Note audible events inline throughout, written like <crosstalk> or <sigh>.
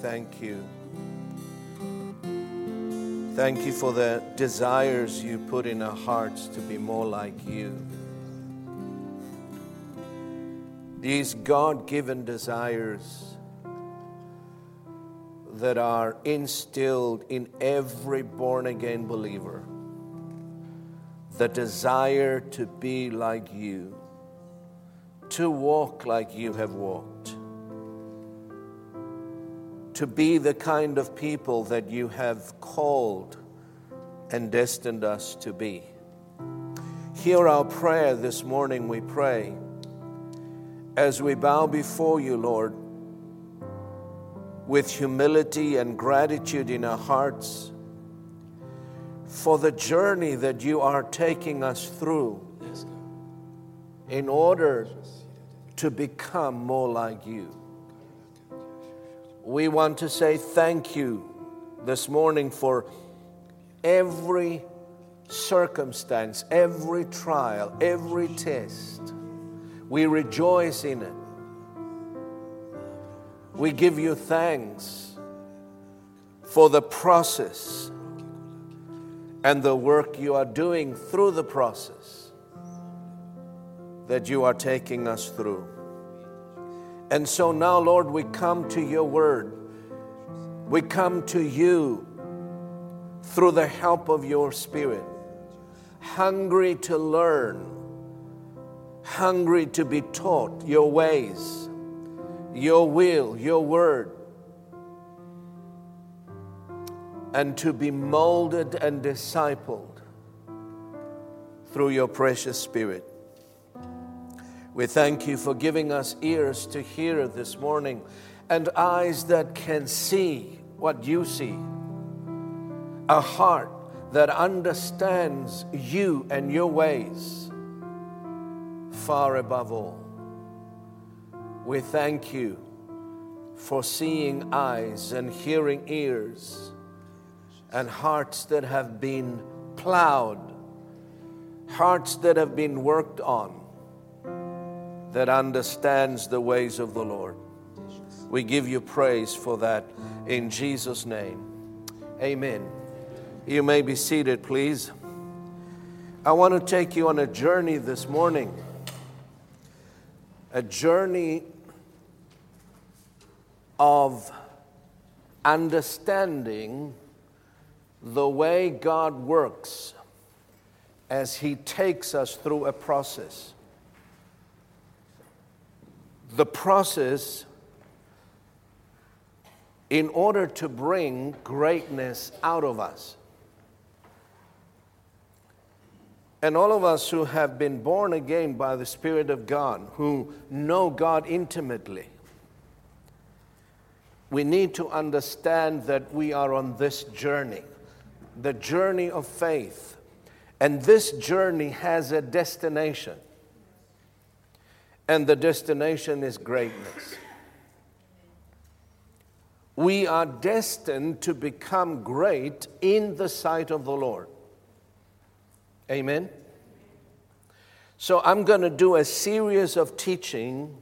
Thank you. Thank you for the desires you put in our hearts to be more like you. These God given desires that are instilled in every born again believer the desire to be like you, to walk like you have walked to be the kind of people that you have called and destined us to be. Hear our prayer this morning, we pray, as we bow before you, Lord, with humility and gratitude in our hearts for the journey that you are taking us through in order to become more like you we want to say thank you this morning for every circumstance, every trial, every test. We rejoice in it. We give you thanks for the process and the work you are doing through the process that you are taking us through. And so now, Lord, we come to your word. We come to you through the help of your spirit, hungry to learn, hungry to be taught your ways, your will, your word, and to be molded and discipled through your precious spirit. We thank you for giving us ears to hear this morning and eyes that can see what you see, a heart that understands you and your ways far above all. We thank you for seeing eyes and hearing ears and hearts that have been plowed, hearts that have been worked on that understands the ways of the Lord. We give you praise for that in Jesus' name. Amen. You may be seated, please. I want to take you on a journey this morning. A journey of understanding the way God works as He takes us through a process the process in order to bring greatness out of us. And all of us who have been born again by the Spirit of God, who know God intimately, we need to understand that we are on this journey, the journey of faith. And this journey has a destination and the destination is greatness. We are destined to become great in the sight of the Lord. Amen. So, I'm going to do a series of teaching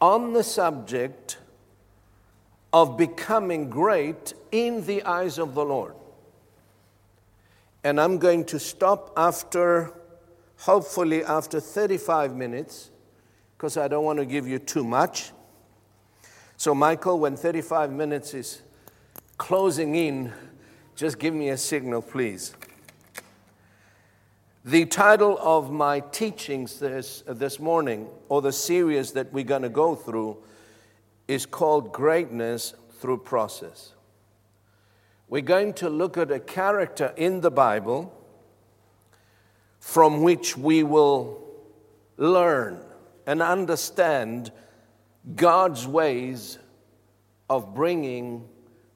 on the subject of becoming great in the eyes of the Lord. And I'm going to stop after, hopefully, after 35 minutes because I don't want to give you too much. So, Michael, when 35 minutes is closing in, just give me a signal, please. The title of my teachings this, this morning, or the series that we're going to go through, is called Greatness Through Process. We're going to look at a character in the Bible from which we will learn and understand God's ways of bringing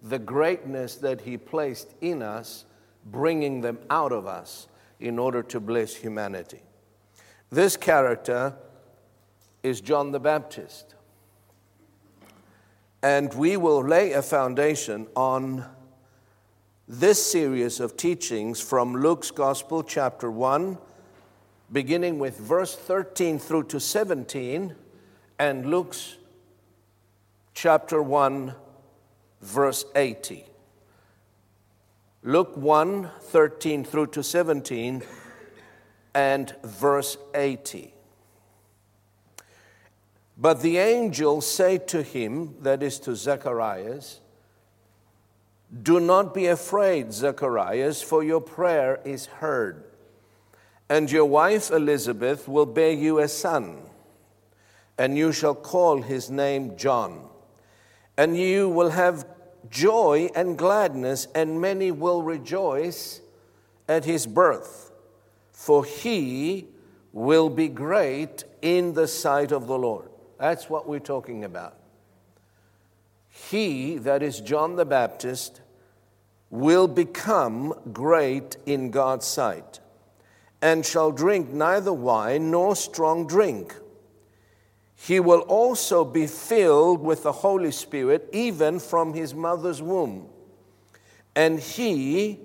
the greatness that He placed in us, bringing them out of us in order to bless humanity. This character is John the Baptist. And we will lay a foundation on this series of teachings from Luke's Gospel, chapter 1, beginning with verse 13 through to 17, and Luke's chapter 1, verse 80. Luke 1 13 through to 17 and verse 80. But the angel said to him, that is to Zacharias, Do not be afraid, Zacharias, for your prayer is heard, and your wife Elizabeth will bear you a son, and you shall call his name John. And you will have joy and gladness, and many will rejoice at his birth, for he will be great in the sight of the Lord. That's what we're talking about. He, that is John the Baptist, will become great in God's sight, and shall drink neither wine nor strong drink he will also be filled with the Holy Spirit even from his mother's womb. And he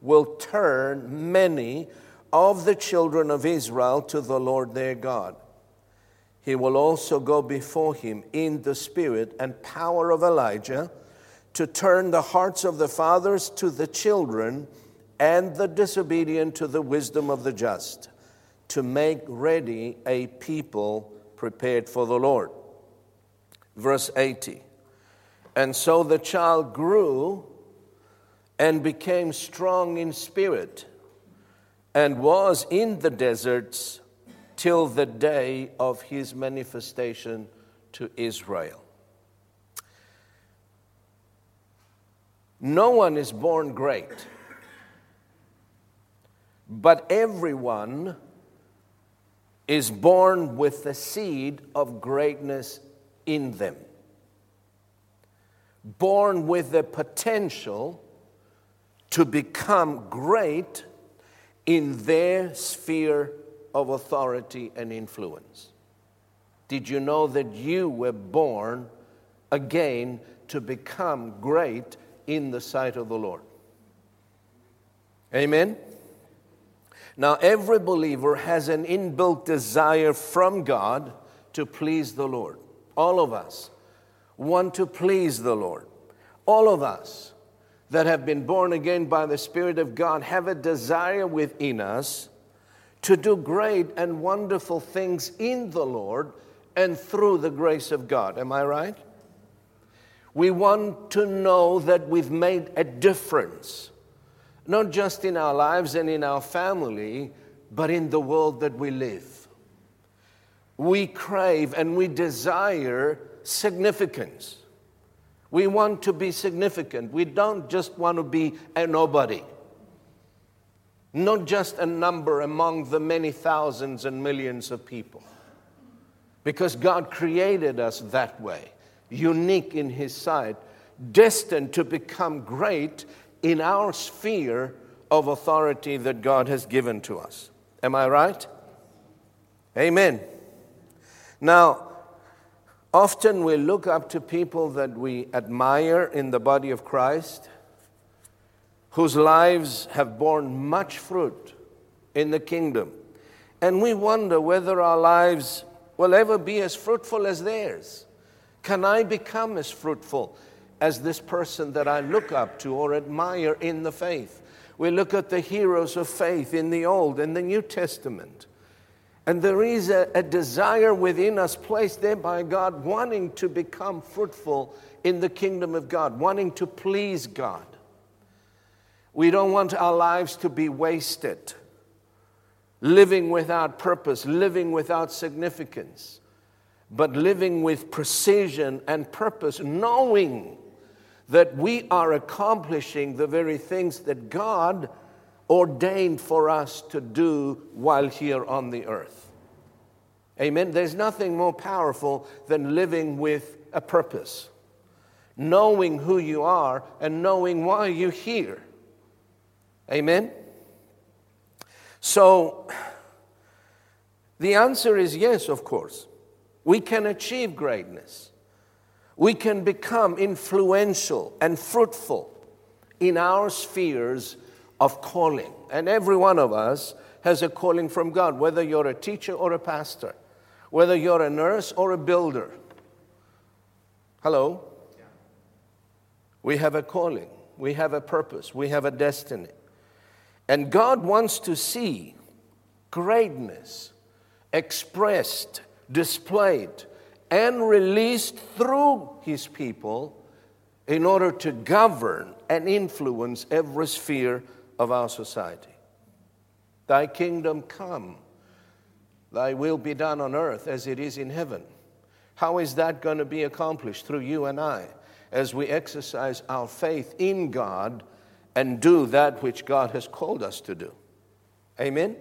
will turn many of the children of Israel to the Lord their God. He will also go before him in the spirit and power of Elijah to turn the hearts of the fathers to the children and the disobedient to the wisdom of the just, to make ready a people prepared for the Lord. Verse 80. And so the child grew and became strong in spirit and was in the deserts till the day of his manifestation to Israel. No one is born great, but everyone is born with the seed of greatness in them, born with the potential to become great in their sphere of authority and influence. Did you know that you were born again to become great in the sight of the Lord? Amen? Now, every believer has an inbuilt desire from God to please the Lord. All of us want to please the Lord. All of us that have been born again by the Spirit of God have a desire within us to do great and wonderful things in the Lord and through the grace of God. Am I right? We want to know that we've made a difference not just in our lives and in our family, but in the world that we live. We crave and we desire significance. We want to be significant. We don't just want to be a nobody, not just a number among the many thousands and millions of people. Because God created us that way, unique in His sight, destined to become great in our sphere of authority that God has given to us. Am I right? Amen. Now, often we look up to people that we admire in the body of Christ, whose lives have borne much fruit in the kingdom. And we wonder whether our lives will ever be as fruitful as theirs. Can I become as fruitful as this person that I look up to or admire in the faith. We look at the heroes of faith in the Old and the New Testament. And there is a, a, desire within us placed there by God, wanting to become fruitful in the kingdom of God, wanting to please God. We don't want our lives to be wasted, living without purpose, living without significance, but living with precision and purpose, knowing that we are accomplishing the very things that God ordained for us to do while here on the earth. Amen. There's nothing more powerful than living with a purpose, knowing who you are and knowing why you're here. Amen. So, the answer is yes, of course. We can achieve greatness. We can become influential and fruitful in our spheres of calling. And every one of us has a calling from God, whether you're a teacher or a pastor, whether you're a nurse or a builder. Hello? We have a calling, we have a purpose, we have a destiny. And God wants to see greatness expressed, displayed, and released through His people in order to govern and influence every sphere of our society. Thy kingdom come, thy will be done on earth as it is in heaven. How is that going to be accomplished? Through you and I, as we exercise our faith in God and do that which God has called us to do. Amen?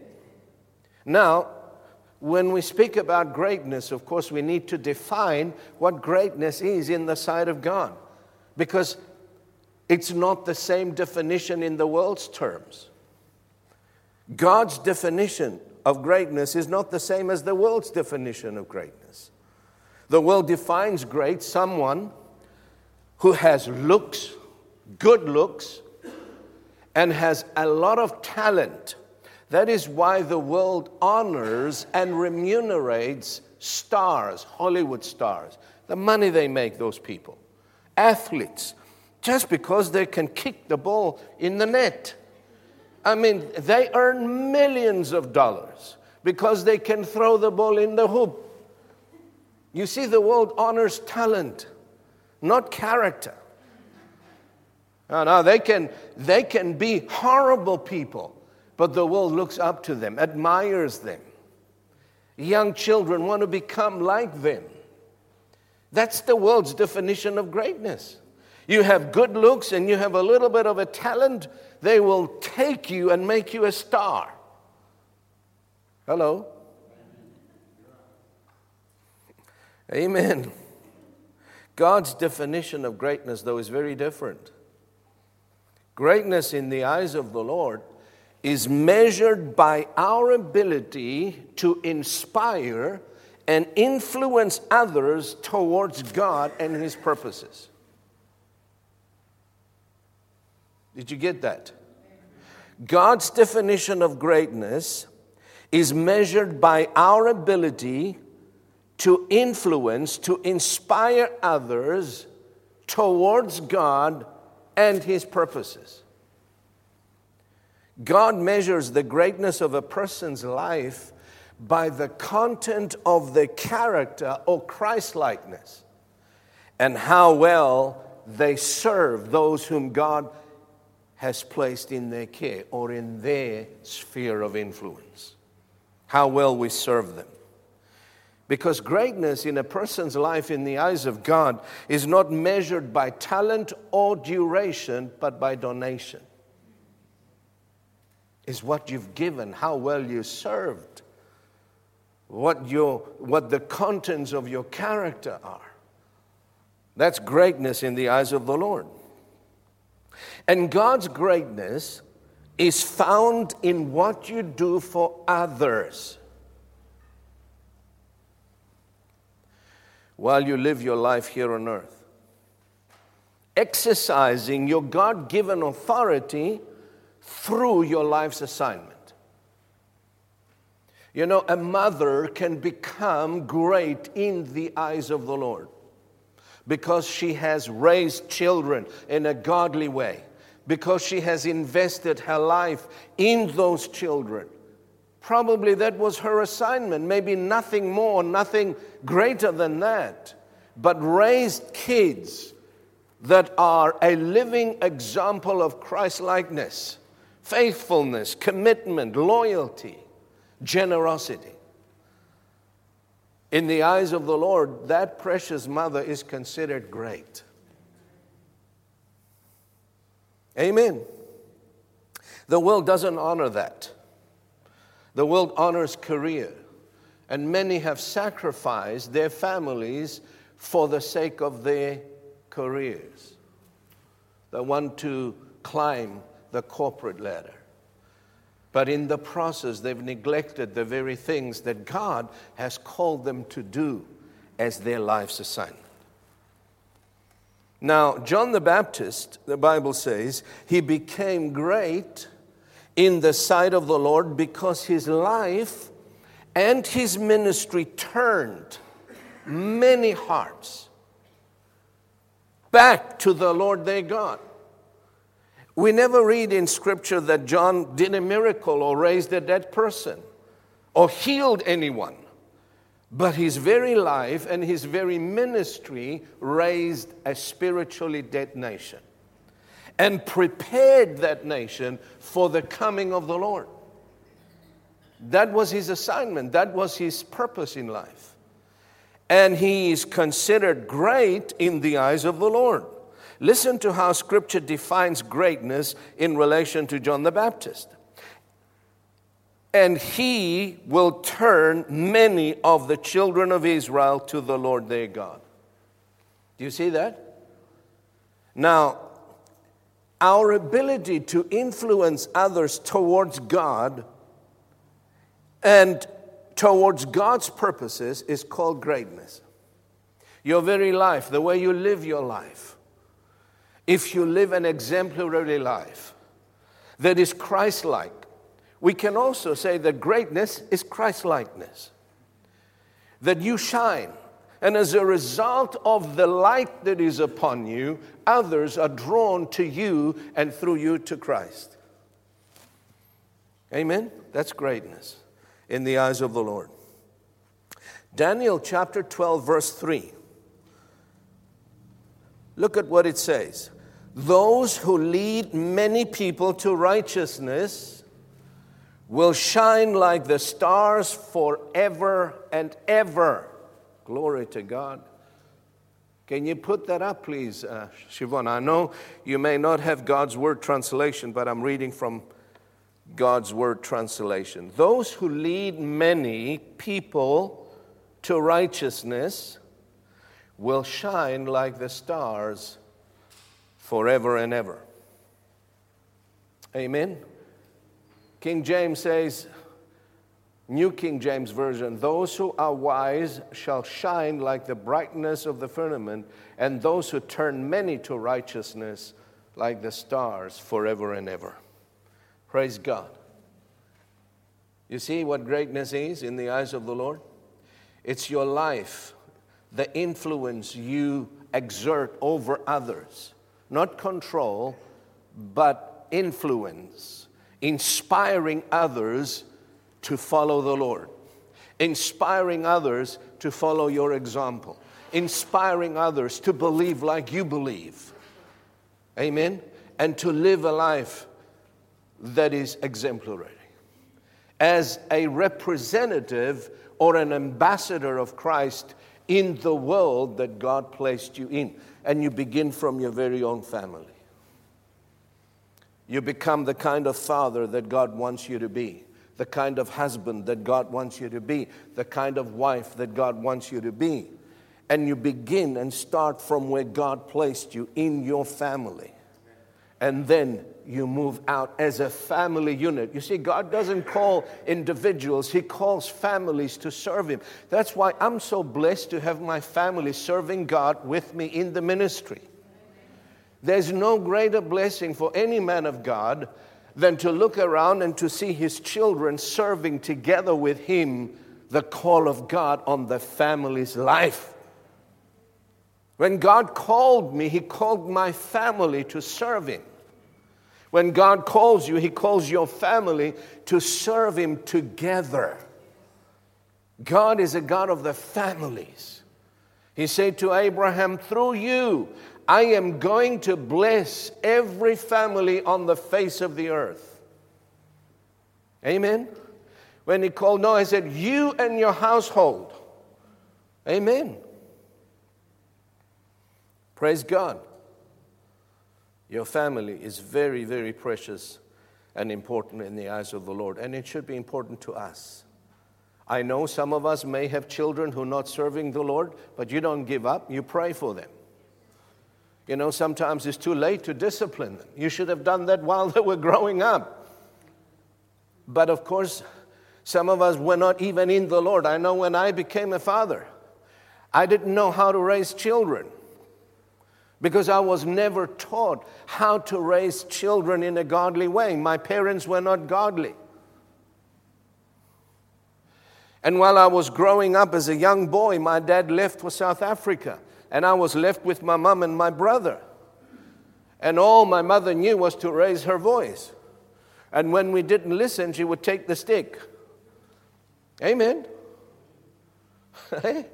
Now, when we speak about greatness, of course, we need to define what greatness is in the sight of God because it's not the same definition in the world's terms. God's definition of greatness is not the same as the world's definition of greatness. The world defines great someone who has looks, good looks, and has a lot of talent. That is why the world honors and remunerates stars, Hollywood stars, the money they make, those people athletes just because they can kick the ball in the net. I mean, they earn millions of dollars because they can throw the ball in the hoop. You see, the world honors talent, not character. No, no, they can, they can be horrible people, but the world looks up to them, admires them. Young children want to become like them. That's the world's definition of greatness. You have good looks and you have a little bit of a talent, they will take you and make you a star. Hello? Amen. God's definition of greatness, though, is very different. Greatness in the eyes of the Lord is measured by our ability to inspire and influence others towards God and His purposes. Did you get that? God's definition of greatness is measured by our ability to influence, to inspire others towards God and His purposes. God measures the greatness of a person's life by the content of the character or Christlikeness and how well they serve those whom God has placed in their care or in their sphere of influence. How well we serve them. Because greatness in a person's life in the eyes of God is not measured by talent or duration, but by donation. Is what you've given, how well you served what, your, what the contents of your character are. That's greatness in the eyes of the Lord. And God's greatness is found in what you do for others. While you live your life here on earth, exercising your God given authority through your life's assignment. You know, a mother can become great in the eyes of the Lord because she has raised children in a godly way, because she has invested her life in those children. Probably that was her assignment, maybe nothing more, nothing greater than that. But raised kids that are a living example of Christ likeness, faithfulness, commitment, loyalty generosity. In the eyes of the Lord, that precious mother is considered great. Amen. The world doesn't honor that. The world honors career, and many have sacrificed their families for the sake of their careers. They want to climb the corporate ladder. But in the process, they've neglected the very things that God has called them to do as their life's assignment. Now, John the Baptist, the Bible says, he became great in the sight of the Lord because his life and his ministry turned many hearts back to the Lord their God. We never read in Scripture that John did a miracle or raised a dead person or healed anyone. But his very life and his very ministry raised a spiritually dead nation and prepared that nation for the coming of the Lord. That was his assignment, that was his purpose in life. And he is considered great in the eyes of the Lord. Listen to how scripture defines greatness in relation to John the Baptist. And he will turn many of the children of Israel to the Lord their God. Do you see that? Now, our ability to influence others towards God and towards God's purposes is called greatness. Your very life, the way you live your life, if you live an exemplary life that is Christ like, we can also say that greatness is Christ likeness. That you shine, and as a result of the light that is upon you, others are drawn to you and through you to Christ. Amen? That's greatness in the eyes of the Lord. Daniel chapter 12, verse 3. Look at what it says. Those who lead many people to righteousness will shine like the stars forever and ever. Glory to God. Can you put that up, please, uh? I know you may not have God's Word translation, but I'm reading from God's Word translation. Those who lead many people to righteousness will shine like the stars forever and ever. Amen. King James says, New King James Version, those who are wise shall shine like the brightness of the firmament, and those who turn many to righteousness like the stars forever and ever. Praise God. You see what greatness is in the eyes of the Lord? It's your life, the influence you exert over others not control, but influence, inspiring others to follow the Lord, inspiring others to follow your example, inspiring others to believe like you believe. Amen? And to live a life that is exemplary. As a representative or an ambassador of Christ in the world that God placed you in and you begin from your very own family. You become the kind of father that God wants you to be, the kind of husband that God wants you to be, the kind of wife that God wants you to be. And you begin and start from where God placed you in your family. And then you move out as a family unit. You see, God doesn't call individuals, He calls families to serve Him. That's why I'm so blessed to have my family serving God with me in the ministry. There's no greater blessing for any man of God than to look around and to see his children serving together with him the call of God on the family's life. When God called me, He called my family to serve Him. When God calls you, He calls your family to serve Him together. God is a God of the families. He said to Abraham, Through you, I am going to bless every family on the face of the earth. Amen. When he called Noah, he said, You and your household. Amen. Praise God. Your family is very, very precious and important in the eyes of the Lord, and it should be important to us. I know some of us may have children who are not serving the Lord, but you don't give up, you pray for them. You know, sometimes it's too late to discipline them. You should have done that while they were growing up. But of course, some of us were not even in the Lord. I know when I became a father, I didn't know how to raise children because I was never taught how to raise children in a godly way. My parents were not godly. And while I was growing up as a young boy, my dad left for South Africa, and I was left with my mom and my brother. And all my mother knew was to raise her voice. And when we didn't listen, she would take the stick. Amen. <laughs>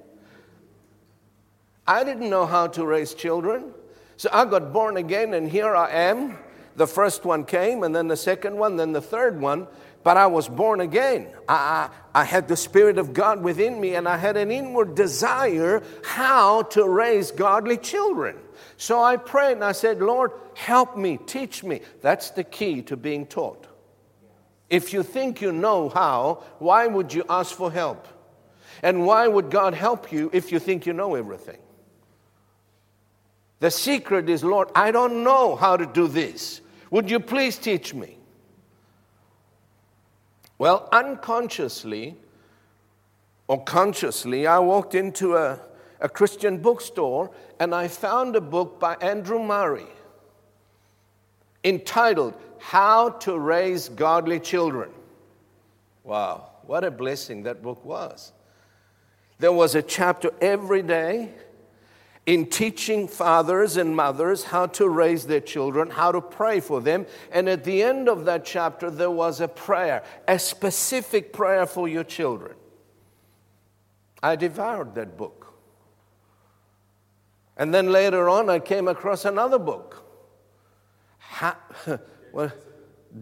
I didn't know how to raise children. So I got born again, and here I am. The first one came, and then the second one, then the third one but I was born again. I, I, I, had the Spirit of God within me, and I had an inward desire how to raise godly children. So I prayed and I said, Lord, help me, teach me. That's the key to being taught. If you think you know how, why would you ask for help? And why would God help you if you think you know everything? The secret is, Lord, I don't know how to do this. Would you please teach me? Well, unconsciously or consciously, I walked into a, a Christian bookstore and I found a book by Andrew Murray entitled How to Raise Godly Children. Wow, what a blessing that book was. There was a chapter every day in teaching fathers and mothers how to raise their children, how to pray for them. And at the end of that chapter, there was a prayer, a specific prayer for your children. I devoured that book. And then later on, I came across another book. How, <laughs> well,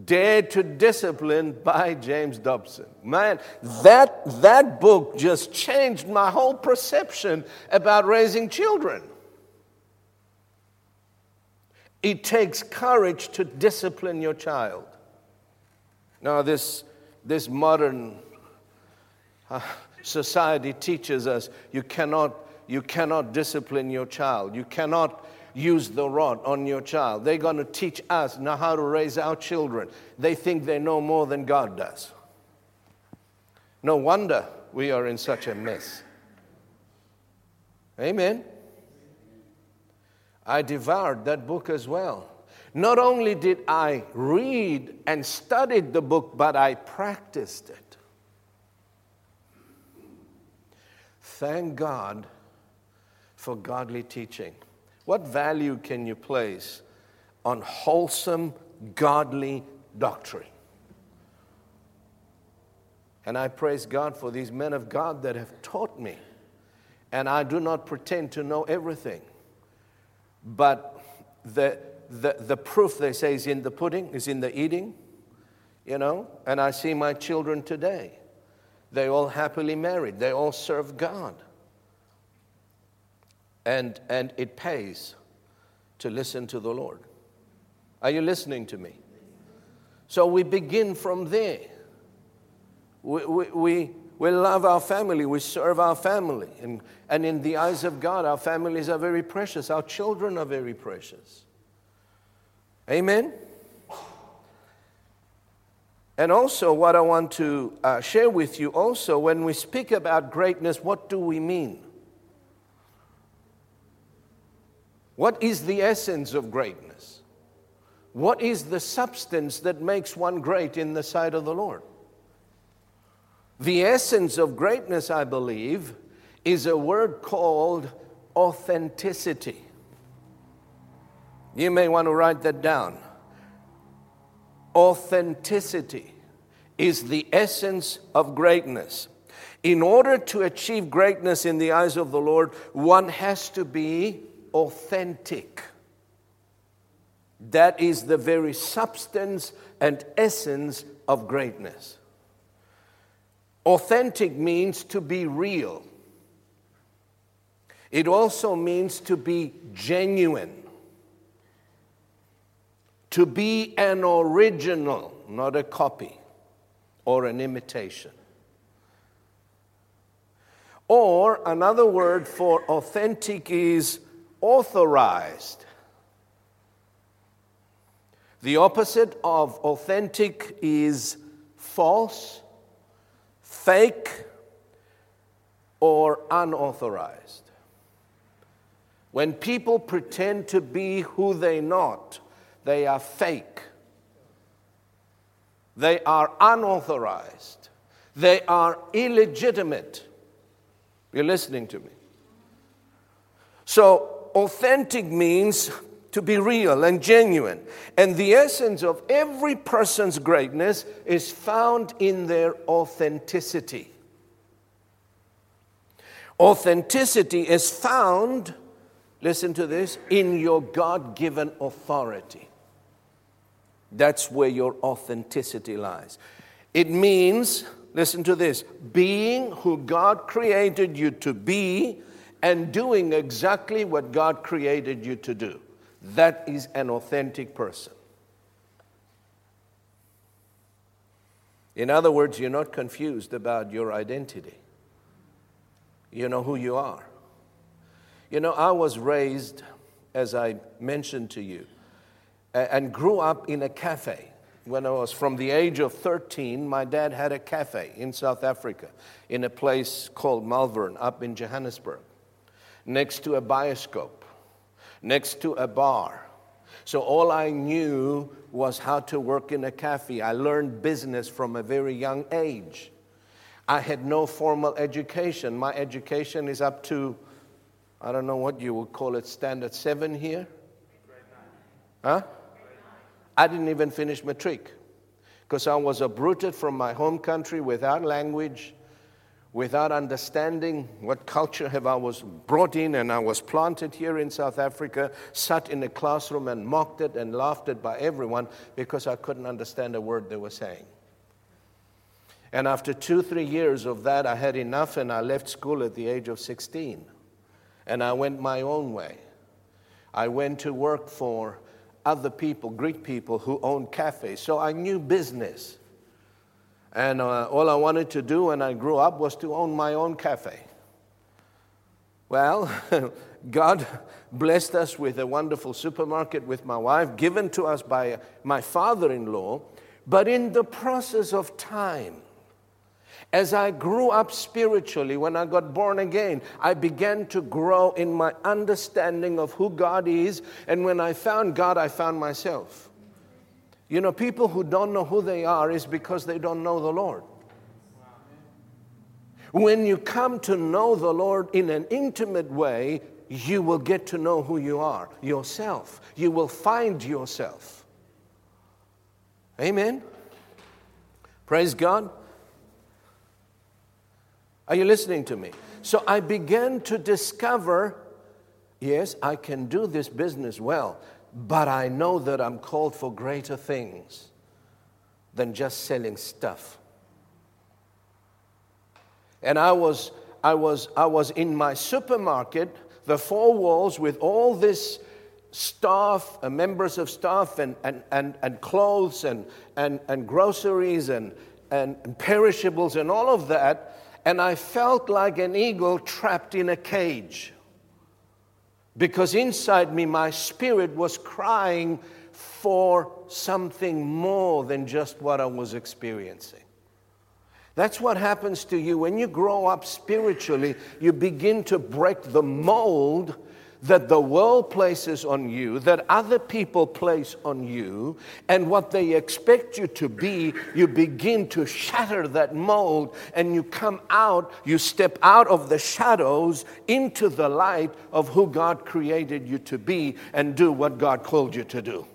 Dare to Discipline by James Dobson. Man, that, that book just changed my whole perception about raising children. It takes courage to discipline your child. Now, this, this modern uh, society teaches us you cannot, you cannot discipline your child. You cannot use the rod on your child. They're going to teach us now how to raise our children. They think they know more than God does. No wonder we are in such a mess. Amen. I devoured that book as well. Not only did I read and studied the book, but I practiced it. Thank God for godly teaching. What value can you place on wholesome, godly doctrine? And I praise God for these men of God that have taught me. And I do not pretend to know everything. But the, the, the proof, they say, is in the pudding, is in the eating, you know. And I see my children today. They all happily married, they all serve God. And, and it pays to listen to the Lord. Are you listening to me? So we begin from there. We, we, we, we love our family, we serve our family. And, and in the eyes of God, our families are very precious, our children are very precious. Amen? And also, what I want to uh, share with you also, when we speak about greatness, what do we mean? What is the essence of greatness? What is the substance that makes one great in the sight of the Lord? The essence of greatness, I believe, is a word called authenticity. You may want to write that down. Authenticity is the essence of greatness. In order to achieve greatness in the eyes of the Lord, one has to be authentic. That is the very substance and essence of greatness. Authentic means to be real. It also means to be genuine, to be an original. not a copy or an imitation. Or another word for authentic is authorized. The opposite of authentic is false, fake, or unauthorized. When people pretend to be who they not, they are fake. They are unauthorized. They are illegitimate. You're listening to me. So, authentic means to be real and genuine. And the essence of every person's greatness is found in their authenticity. Authenticity is found, listen to this, in your God given authority. That's where your authenticity lies. It means, listen to this, being who God created you to be and doing exactly what God created you to do. That is an authentic person. In other words, you're not confused about your identity. You know who you are. You know, I was raised, as I mentioned to you, and grew up in a cafe. When I was from the age of 13, my dad had a cafe in South Africa in a place called Malvern up in Johannesburg, next to a bioscope, next to a bar. So all I knew was how to work in a cafe. I learned business from a very young age. I had no formal education. My education is up to, I don't know what you would call it, standard seven here. Huh? I didn't even finish matric because I was uprooted from my home country without language, without understanding what culture have I was brought in and I was planted here in South Africa, sat in a classroom and mocked it and laughed at by everyone because I couldn't understand a word they were saying. And after two, three years of that, I had enough and I left school at the age of 16. And I went my own way. I went to work for other people, Greek people who owned cafes. So I knew business. And uh, all I wanted to do when I grew up was to own my own cafe. Well, <laughs> God blessed us with a wonderful supermarket with my wife, given to us by my father in law. But in the process of time, as I grew up spiritually, when I got born again, I began to grow in my understanding of who God is. And when I found God, I found myself. You know, people who don't know who they are is because they don't know the Lord. When you come to know the Lord in an intimate way, you will get to know who you are, yourself. You will find yourself. Amen. Praise God. Are you listening to me? So I began to discover yes, I can do this business well, but I know that I'm called for greater things than just selling stuff. And I was, I was, I was in my supermarket, the four walls with all this staff, uh, members of staff, and, and, and, and clothes, and, and, and groceries, and, and, and perishables, and all of that and I felt like an eagle trapped in a cage. Because inside me, my spirit was crying for something more than just what I was experiencing. That's what happens to you when you grow up spiritually. You begin to break the mold that the world places on you, that other people place on you, and what they expect you to be, you begin to shatter that mold and you come out, you step out of the shadows into the light of who God created you to be and do what God called you to do.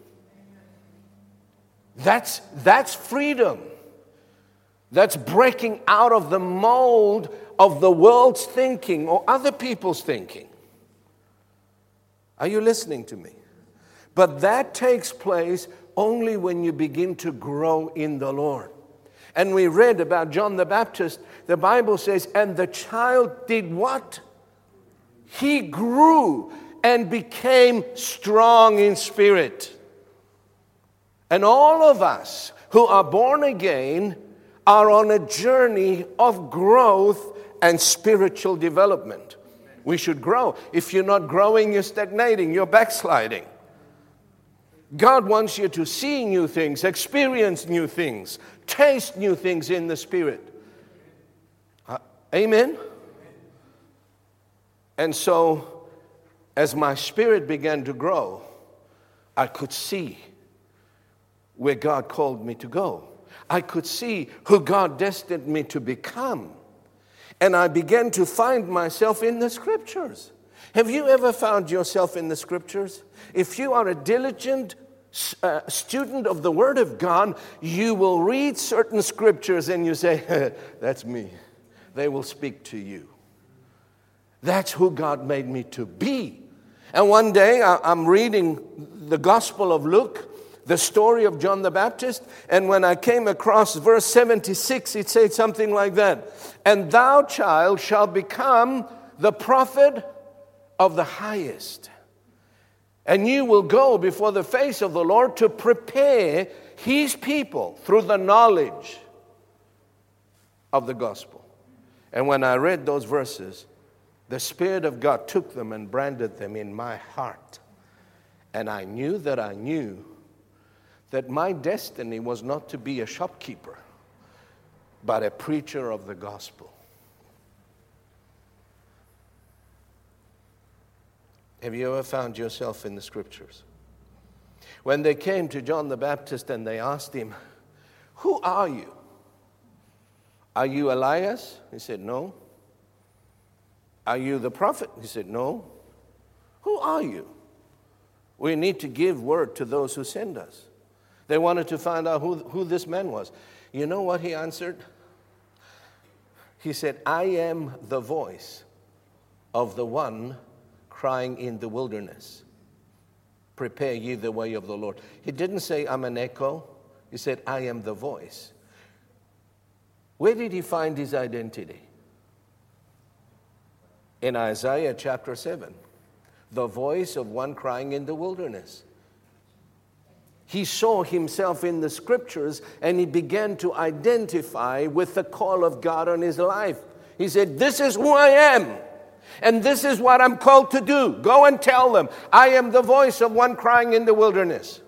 That's, that's freedom. That's breaking out of the mold of the world's thinking or other people's thinking. Are you listening to me? But that takes place only when you begin to grow in the Lord. And we read about John the Baptist. The Bible says, and the child did what? He grew and became strong in spirit. And all of us who are born again are on a journey of growth and spiritual development. We should grow. If you're not growing, you're stagnating, you're backsliding. God wants you to see new things, experience new things, taste new things in the Spirit. Uh, amen? And so, as my spirit began to grow, I could see where God called me to go. I could see who God destined me to become. And I began to find myself in the scriptures. Have you ever found yourself in the scriptures? If you are a diligent uh, student of the Word of God, you will read certain scriptures and you say, <laughs> That's me. They will speak to you. That's who God made me to be. And one day I'm reading the Gospel of Luke, the story of John the Baptist, and when I came across verse 76, it said something like that And thou, child, shall become the prophet of the highest. And you will go before the face of the Lord to prepare his people through the knowledge of the gospel. And when I read those verses, the Spirit of God took them and branded them in my heart. And I knew that I knew that my destiny was not to be a shopkeeper, but a preacher of the gospel. Have you ever found yourself in the scriptures? When they came to John the Baptist and they asked him, Who are you? Are you Elias? He said, No. Are you the prophet? He said, No. Who are you? We need to give word to those who send us. They wanted to find out who, who this man was. You know what he answered? He said, I am the voice of the one crying in the wilderness, Prepare ye the way of the Lord. He didn't say, I'm an echo. He said, I am the voice. Where did he find his identity? In Isaiah chapter 7, the voice of one crying in the wilderness. He saw himself in the scriptures and he began to identify with the call of God on his life. He said, This is who I am. And this is what I'm called to do. Go and tell them, I am the voice of one crying in the wilderness.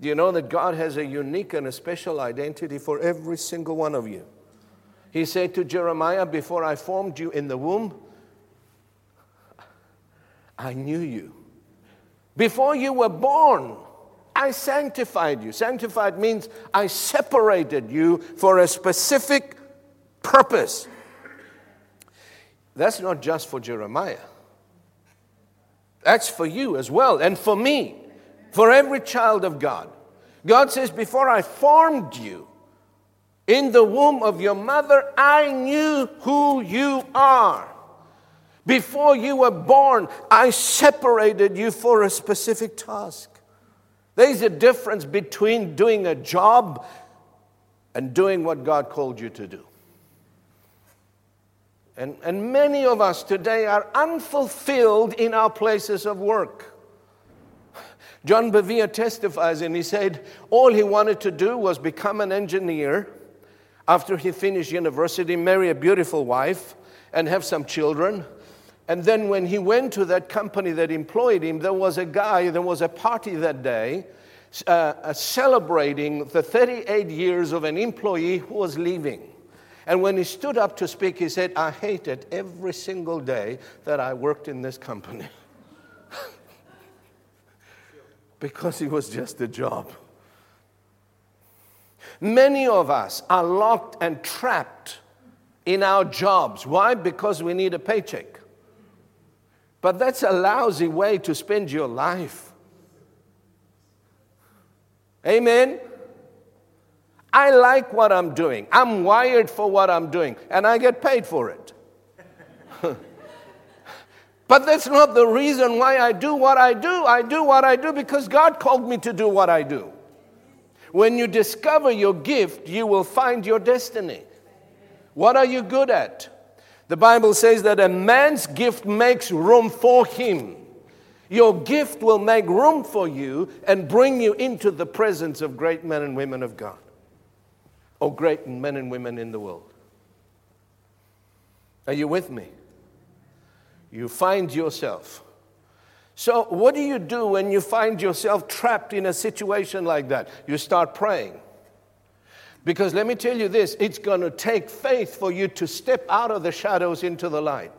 Do you know that God has a unique and a special identity for every single one of you? He said to Jeremiah, Before I formed you in the womb, I knew you. Before you were born, I sanctified you. Sanctified means I separated you for a specific purpose. That's not just for Jeremiah, that's for you as well, and for me, for every child of God. God says, Before I formed you in the womb of your mother, I knew who you are. Before you were born, I separated you for a specific task. There's a difference between doing a job and doing what God called you to do. And, and many of us today are unfulfilled in our places of work. John Bevere testifies and he said all he wanted to do was become an engineer after he finished university, marry a beautiful wife, and have some children. And then when he went to that company that employed him, there was a guy, there was a party that day uh, uh celebrating the 38 years of an employee who was leaving. And when he stood up to speak, he said, I hated every single day that I worked in this company. <laughs> because it was just a job. Many of us are locked and trapped in our jobs. Why? Because we need a paycheck. But that's a lousy way to spend your life. Amen? I like what I'm doing. I'm wired for what I'm doing, and I get paid for it. <laughs> but that's not the reason why I do what I do. I do what I do because God called me to do what I do. When you discover your gift, you will find your destiny. What are you good at? The Bible says that a man's gift makes room for him. Your gift will make room for you and bring you into the presence of great men and women of God, or great men and women in the world. Are you with me? You find yourself. So, what do you do when you find yourself trapped in a situation like that? You start praying. Because let me tell you this it's going to take faith for you to step out of the shadows into the light.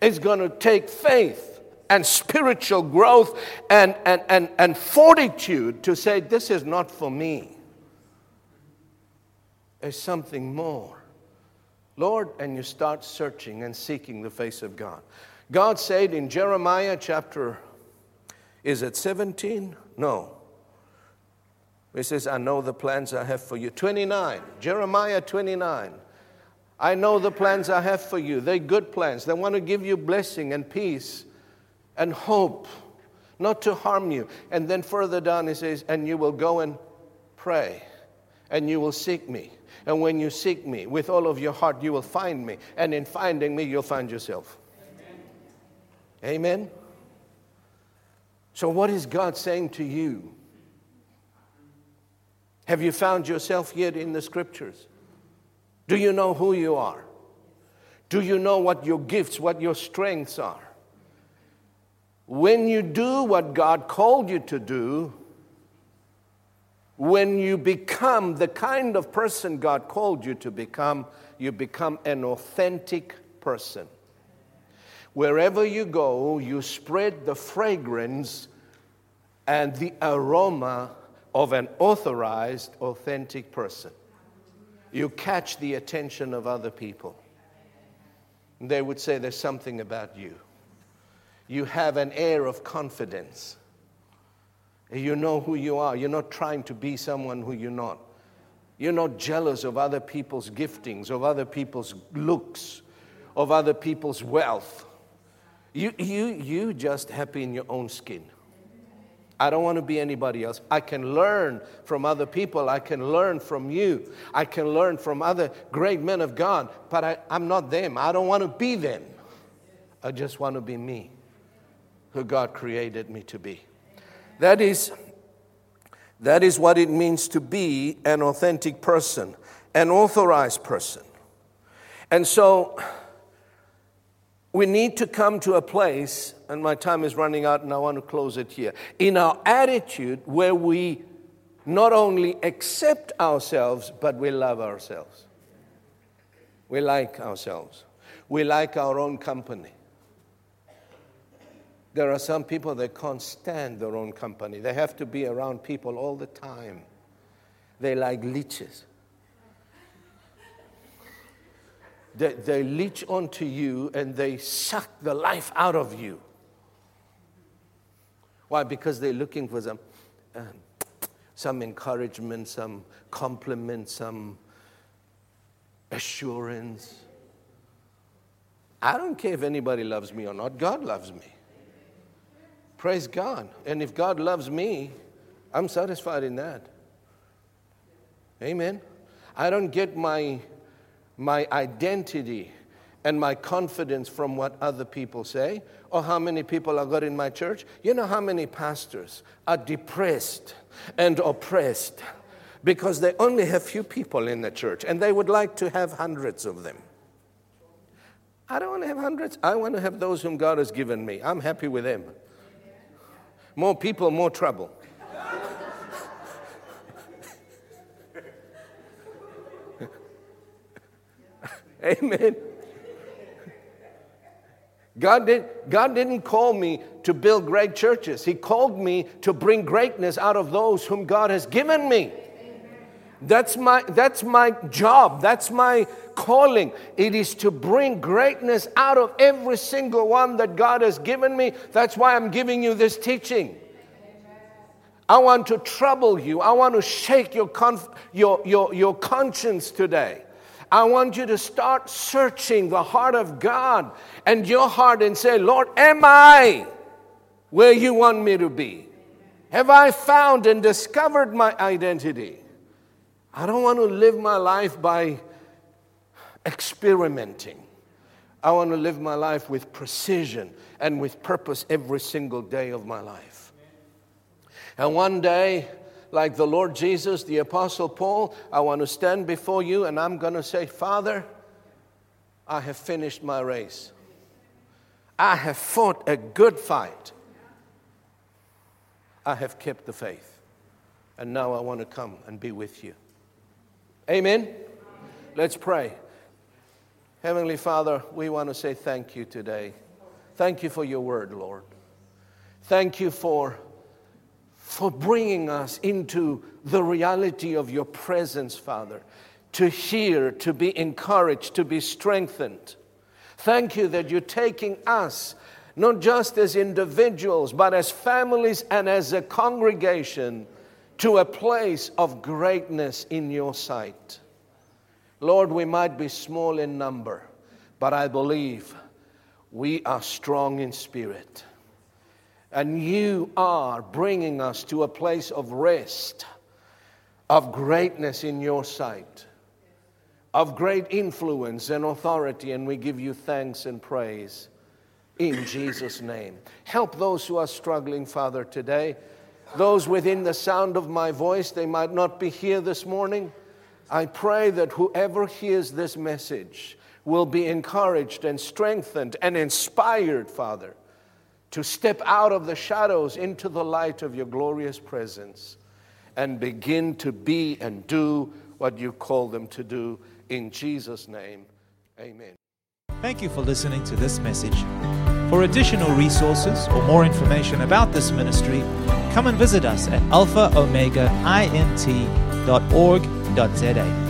It's going to take faith and spiritual growth and, and, and, and fortitude to say, This is not for me. There's something more. Lord, and you start searching and seeking the face of God. God said in Jeremiah chapter, is it 17? No. He says, I know the plans I have for you. 29, Jeremiah 29. I know the plans I have for you. They're good plans. They want to give you blessing and peace and hope, not to harm you. And then further down, he says, And you will go and pray, and you will seek me. And when you seek me with all of your heart, you will find me. And in finding me, you'll find yourself. Amen. Amen? So, what is God saying to you? Have you found yourself yet in the scriptures? Do you know who you are? Do you know what your gifts, what your strengths are? When you do what God called you to do, when you become the kind of person God called you to become, you become an authentic person. Wherever you go, you spread the fragrance and the aroma of an authorized, authentic person. You catch the attention of other people. They would say, There's something about you. You have an air of confidence. You know who you are. You're not trying to be someone who you're not. You're not jealous of other people's giftings, of other people's looks, of other people's wealth. You, you, you just happy in your own skin. I don't want to be anybody else. I can learn from other people. I can learn from you. I can learn from other great men of God, but I, am not them. I don't want to be them. I just want to be me, who God created me to be. That is, that is what it means to be an authentic person, an authorized person. And so, we need to come to a place, and my time is running out and I want to close it here, in our attitude where we not only accept ourselves, but we love ourselves. We like ourselves. We like our own company. There are some people that can't stand their own company. They have to be around people all the time. They like leeches. They, they leech onto you and they suck the life out of you. Why? Because they're looking for some, uh, some encouragement, some compliment, some assurance. I don't care if anybody loves me or not, God loves me. Praise God. And if God loves me, I'm satisfied in that. Amen. I don't get my my identity and my confidence from what other people say or how many people I got in my church. You know how many pastors are depressed and oppressed because they only have few people in the church and they would like to have hundreds of them. I don't want to have hundreds. I want to have those whom God has given me. I'm happy with them. More people, more trouble. Amen. God, did, God didn't call me to build great churches. He called me to bring greatness out of those whom God has given me. That's my, that's my job. That's my calling. It is to bring greatness out of every single one that God has given me. That's why I'm giving you this teaching. I want to trouble you. I want to shake your, conf- your, your, your conscience today. I want you to start searching the heart of God and your heart and say, Lord, am I where you want me to be? Have I found and discovered my identity? I don't want to live my life by experimenting. I want to live my life with precision and with purpose every single day of my life. And one day, like the Lord Jesus, the Apostle Paul, I want to stand before you and I'm going to say, Father, I have finished my race. I have fought a good fight. I have kept the faith. And now I want to come and be with you. Amen. Let's pray. Heavenly Father, we want to say thank you today. Thank you for your word, Lord. Thank you for, for bringing us into the reality of your presence, Father, to hear, to be encouraged, to be strengthened. Thank you that you're taking us, not just as individuals, but as families and as a congregation, to a place of greatness in your sight. Lord, we might be small in number, but I believe we are strong in spirit. And you are bringing us to a place of rest, of greatness in your sight, of great influence and authority. And we give you thanks and praise in Jesus' name. Help those who are struggling, Father, today. Those within the sound of my voice, they might not be here this morning. I pray that whoever hears this message will be encouraged and strengthened and inspired, Father, to step out of the shadows into the light of your glorious presence and begin to be and do what you call them to do. In Jesus' name, amen. Thank you for listening to this message. For additional resources or more information about this ministry, come and visit us at alphaomegaint.org www.ccc.za.